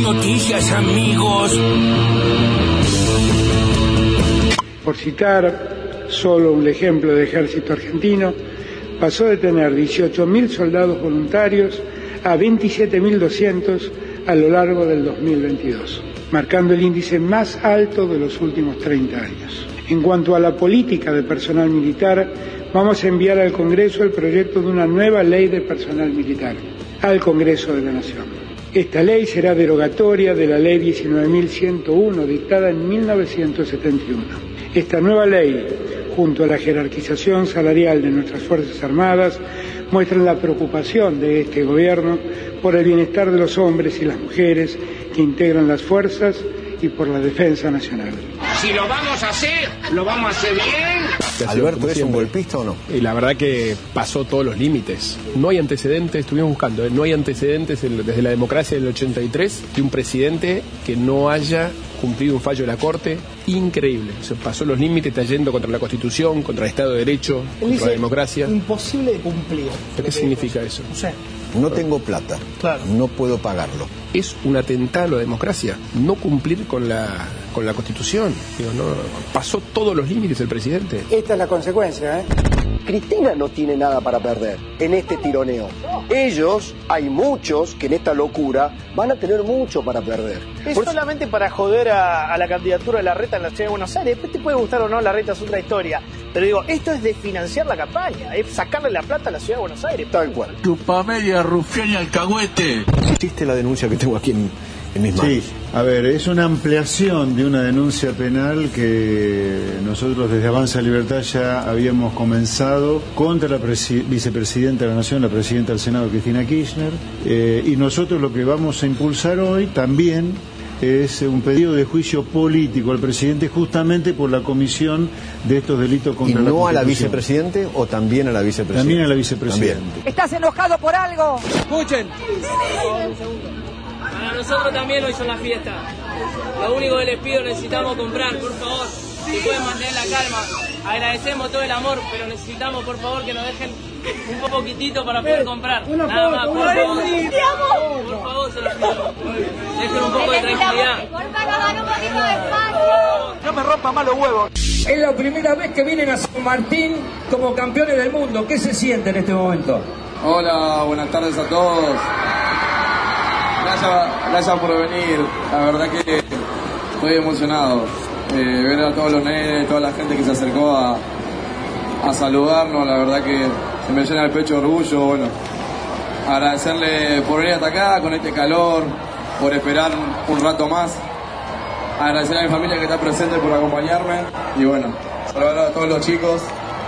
noticias, amigos. Por citar solo un ejemplo del ejército argentino, pasó de tener 18.000 soldados voluntarios a 27.200 a lo largo del 2022, marcando el índice más alto de los últimos 30 años. En cuanto a la política de personal militar, vamos a enviar al Congreso el proyecto de una nueva ley de personal militar, al Congreso de la Nación. Esta ley será derogatoria de la ley 19.101 dictada en 1971. Esta nueva ley, junto a la jerarquización salarial de nuestras Fuerzas Armadas, muestran la preocupación de este Gobierno por el bienestar de los hombres y las mujeres que integran las fuerzas y por la defensa nacional. Si lo vamos a hacer, lo vamos a hacer bien. ¿Alberto es un golpista o no? Y la verdad que pasó todos los límites. No hay antecedentes, estuvimos buscando, ¿eh? no hay antecedentes en- desde la democracia del 83 de un presidente que no haya cumplido un fallo de la Corte. Increíble. Se pasó los límites, está yendo contra la Constitución, contra el Estado de Derecho, Él contra dice, la democracia. imposible de cumplir. ¿Qué significa eso? O sea, No tengo plata. Claro. No puedo pagarlo. Es un atentado a la democracia, no cumplir con la, con la Constitución. Digo, no, pasó todos los límites el presidente. Esta es la consecuencia, ¿eh? Cristina no tiene nada para perder en este tironeo. Ellos, hay muchos que en esta locura van a tener mucho para perder. es Por eso- solamente para joder a, a la candidatura de la reta en la ciudad de Buenos Aires. Después te puede gustar o no, la reta es otra historia. Pero digo, esto es de financiar la campaña, es sacarle la plata a la ciudad de Buenos Aires. Tal cual. Tu media rufián y alcahuete. Existe la denuncia que tengo aquí en, en mis manos. Sí, a ver, es una ampliación de una denuncia penal que nosotros desde Avanza Libertad ya habíamos comenzado contra la presi- vicepresidenta de la Nación, la presidenta del Senado, Cristina Kirchner, eh, y nosotros lo que vamos a impulsar hoy también es un pedido de juicio político al presidente justamente por la comisión de estos delitos ¿Y contra la no a la vicepresidente o también a la vicepresidenta? También a la vicepresidenta. ¿Estás enojado por algo? Escuchen. Para nosotros también hoy son las fiestas. Lo único que les pido necesitamos comprar, por favor. Si pueden mantener la calma. Agradecemos todo el amor, pero necesitamos por favor que nos dejen un poquitito para poder comprar. Nada más, por favor. Por favor, se los pido. Dejen un poco de tranquilidad. No me rompa más los huevos. Es la primera vez que vienen a San Martín como campeones del mundo. ¿Qué se siente en este momento? Hola, buenas tardes a todos. Gracias, por venir. La verdad que estoy emocionado. Eh, ver a todos los nenes, toda la gente que se acercó a, saludarnos, la verdad que se me llena el pecho de orgullo. Bueno, agradecerle por venir hasta acá con este calor, por esperar un, un rato más. Agradecer a mi familia que está presente por acompañarme. Y bueno, saludar a todos los chicos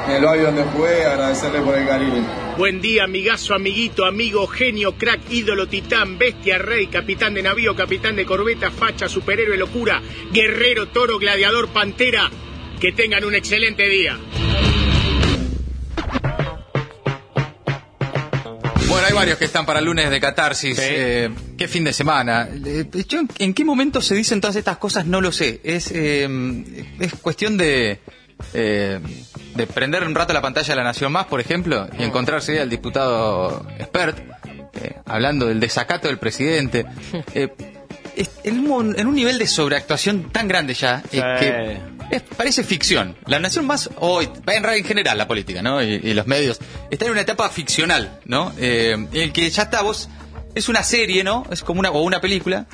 en el barrio donde jugué, agradecerle por el cariño. Buen día, amigazo, amiguito, amigo, genio, crack, ídolo, titán, bestia, rey, capitán de navío, capitán de corbeta, facha, superhéroe, locura, guerrero, toro, gladiador, pantera. Que tengan un excelente día. Bueno, hay varios que están para el lunes de catarsis. Eh, ¿Qué fin de semana? Eh, yo en, qué momento se dicen todas estas cosas? No lo sé. Es, eh, es cuestión de, de prender un rato la pantalla de La Nación Más, por ejemplo, y encontrarse al diputado expert eh, hablando del desacato del presidente. Eh, en, un, en un nivel de sobreactuación tan grande ya eh, que es- parece ficción. La Nación Más hoy, en, en general la política, ¿no? Y, y los medios, está en una etapa ficcional, ¿no? En el que ya está vos, es una serie, ¿no? Es como una, o una película.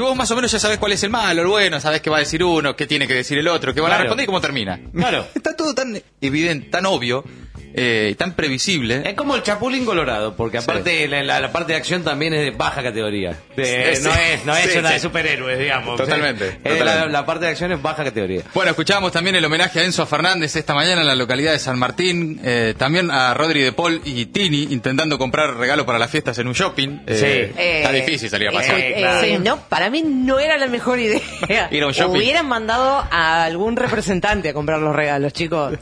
Que vos más o menos ya sabés cuál es el malo, el bueno, sabés qué va a decir uno, qué tiene que decir el otro, qué van a responder y cómo termina. Claro. Está todo tan evidente, tan obvio, eh, y tan previsible. Es como el Chapulín Colorado, porque aparte la, la- la parte de acción también es de baja categoría. De- Sí, no sí. es, no es Sí, una sí. de superhéroes, digamos. Totalmente, la- totalmente. La, parte de acción es baja categoría. Bueno, escuchábamos también el homenaje a Enzo Fernández esta mañana en la localidad de San Martín. eh, también a Rodri de Paul y Tini intentando comprar regalo para las fiestas en un shopping. Eh, Está difícil salir a pasear. Eh, sí, no, para mí no era la mejor idea. Ir a un shopping. Hubieran mandado a algún representante a comprar los regalos, chicos.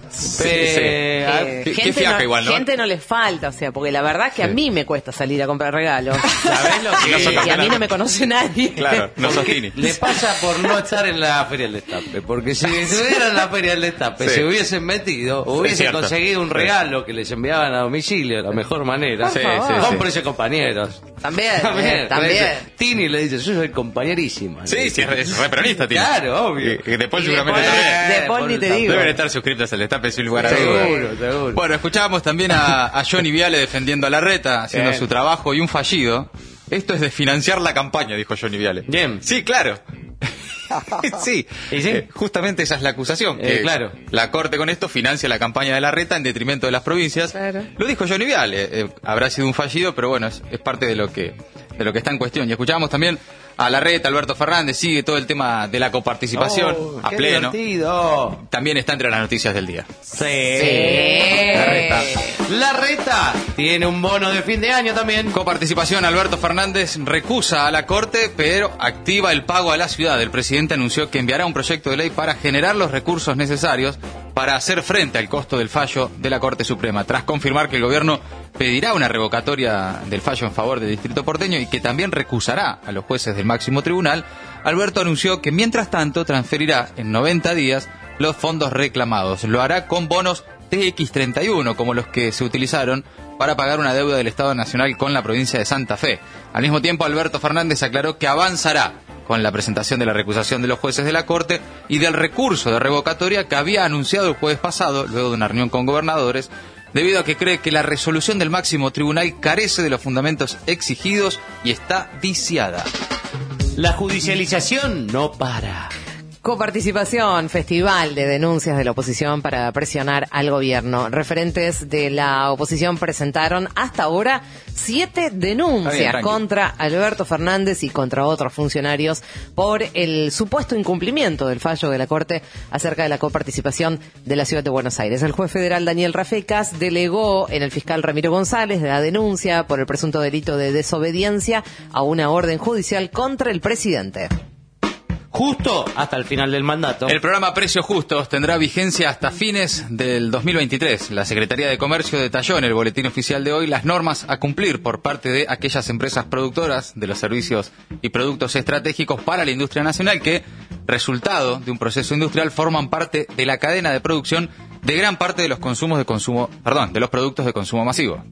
Eh, Eh, qué gente, fiaca no, igual, ¿no? gente no les falta, o sea, porque la verdad que a Sí. mí me cuesta salir a comprar regalos. ¿Sabés lo que- Y- y a mí no me conoce nadie. Claro, no sos Tini. Le pasa por no estar en la Feria del Destape, porque si estuvieran en la Feria del Destape, Sí. se hubiesen metido, hubiesen conseguido un regalo que les enviaban a domicilio de la mejor manera. Sí. Cómprese compañeros. También, eh, también. Tini le dice, yo soy compañerísima. Sí, sí, es re, es peronista, Tini. Claro, obvio. Y- y de Paul Y seguramente también. De Paul ni te digo. Deben estar suscritos al destape sin lugar a Seguro, dudas. seguro. Bueno, escuchábamos también a, a Johnny Viale defendiendo a la reta, haciendo Bien. su trabajo y un fallido. Esto es de financiar la campaña, dijo Johnny Viale. Bien. Sí, claro. sí, ¿Y sí? Eh, justamente esa es la acusación. Eh, que claro. La Corte con esto financia la campaña de la reta en detrimento de las provincias. Claro. Lo dijo Johnny Viale. eh, habrá sido un fallido, pero bueno, es, es parte de lo que de lo que está en cuestión. Y escuchábamos también a la reta, Alberto Fernández, sigue todo el tema de la coparticipación Oh, a qué pleno. divertido. También está entre las noticias del día. Sí. La reta. La reta tiene un bono de fin de año también. Coparticipación, Alberto Fernández recusa a la Corte, pero activa el pago a la ciudad. El presidente anunció que enviará un proyecto de ley para generar los recursos necesarios para hacer frente al costo del fallo de la Corte Suprema, tras confirmar que el gobierno pedirá una revocatoria del fallo en favor del Distrito Porteño y que también recusará a los jueces del máximo tribunal, Alberto anunció que mientras tanto transferirá en 90 días los fondos reclamados. Lo hará con bonos TX31, como los que se utilizaron para pagar una deuda del Estado Nacional con la provincia de Santa Fe. Al mismo tiempo, Alberto Fernández aclaró que avanzará con la presentación de la recusación de los jueces de la Corte y del recurso de revocatoria que había anunciado el jueves pasado, luego de una reunión con gobernadores, debido a que cree que la resolución del máximo tribunal carece de los fundamentos exigidos y está viciada. La judicialización no para. Coparticipación, festival de denuncias de la oposición para presionar al gobierno. Referentes de la oposición presentaron hasta ahora siete bien, denuncias contra Alberto Fernández y contra otros funcionarios por el supuesto incumplimiento del fallo de la Corte acerca de la coparticipación de la ciudad de Buenos Aires. El juez federal Daniel Rafecas delegó en el fiscal Ramiro González la denuncia por el presunto delito de desobediencia a una orden judicial contra el presidente. Justo hasta el final del mandato. El programa Precios Justos tendrá vigencia hasta fines del 2023. La Secretaría de Comercio detalló en el boletín oficial de hoy las normas a cumplir por parte de aquellas empresas productoras de los servicios y productos estratégicos para la industria nacional que, resultado de un proceso industrial, forman parte de la cadena de producción de gran parte de los consumos de consumo, perdón, de los productos de consumo masivo.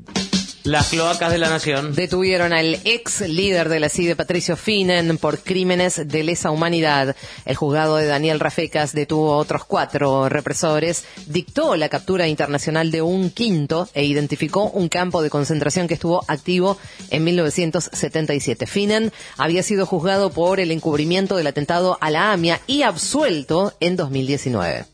Las cloacas de la nación. Detuvieron al ex líder de la CIDE, Patricio Finen, por crímenes de lesa humanidad. El juzgado de Daniel Rafecas detuvo a otros cuatro represores, dictó la captura internacional de un quinto e identificó un campo de concentración que estuvo activo en 1977. Finen había sido juzgado por el encubrimiento del atentado a la AMIA y absuelto en 2019.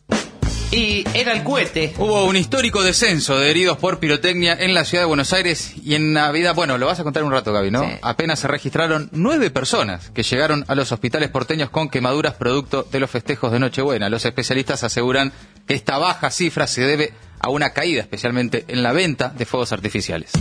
Y era el cohete. Hubo un histórico descenso de heridos por pirotecnia en la ciudad de Buenos Aires y en Navidad, bueno, lo vas a contar un rato, Gaby, ¿no? Sí. Apenas se registraron nueve personas que llegaron a los hospitales porteños con quemaduras producto de los festejos de Nochebuena. Los especialistas aseguran que esta baja cifra se debe a una caída, especialmente en la venta de fuegos artificiales.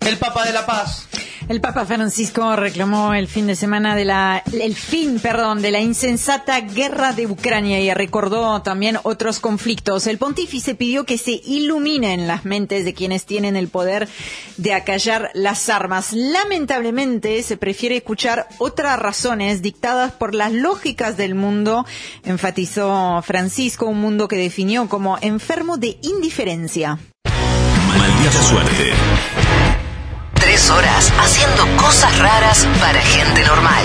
El Papa de la Paz. El Papa Francisco reclamó el fin de semana de la, el fin, perdón, de la insensata guerra de Ucrania y recordó también otros conflictos. El pontífice pidió que se iluminen las mentes de quienes tienen el poder de acallar las armas. Lamentablemente se prefiere escuchar otras razones dictadas por las lógicas del mundo, enfatizó Francisco, un mundo que definió como enfermo de indiferencia. Maldita suerte. Horas haciendo cosas raras para gente normal.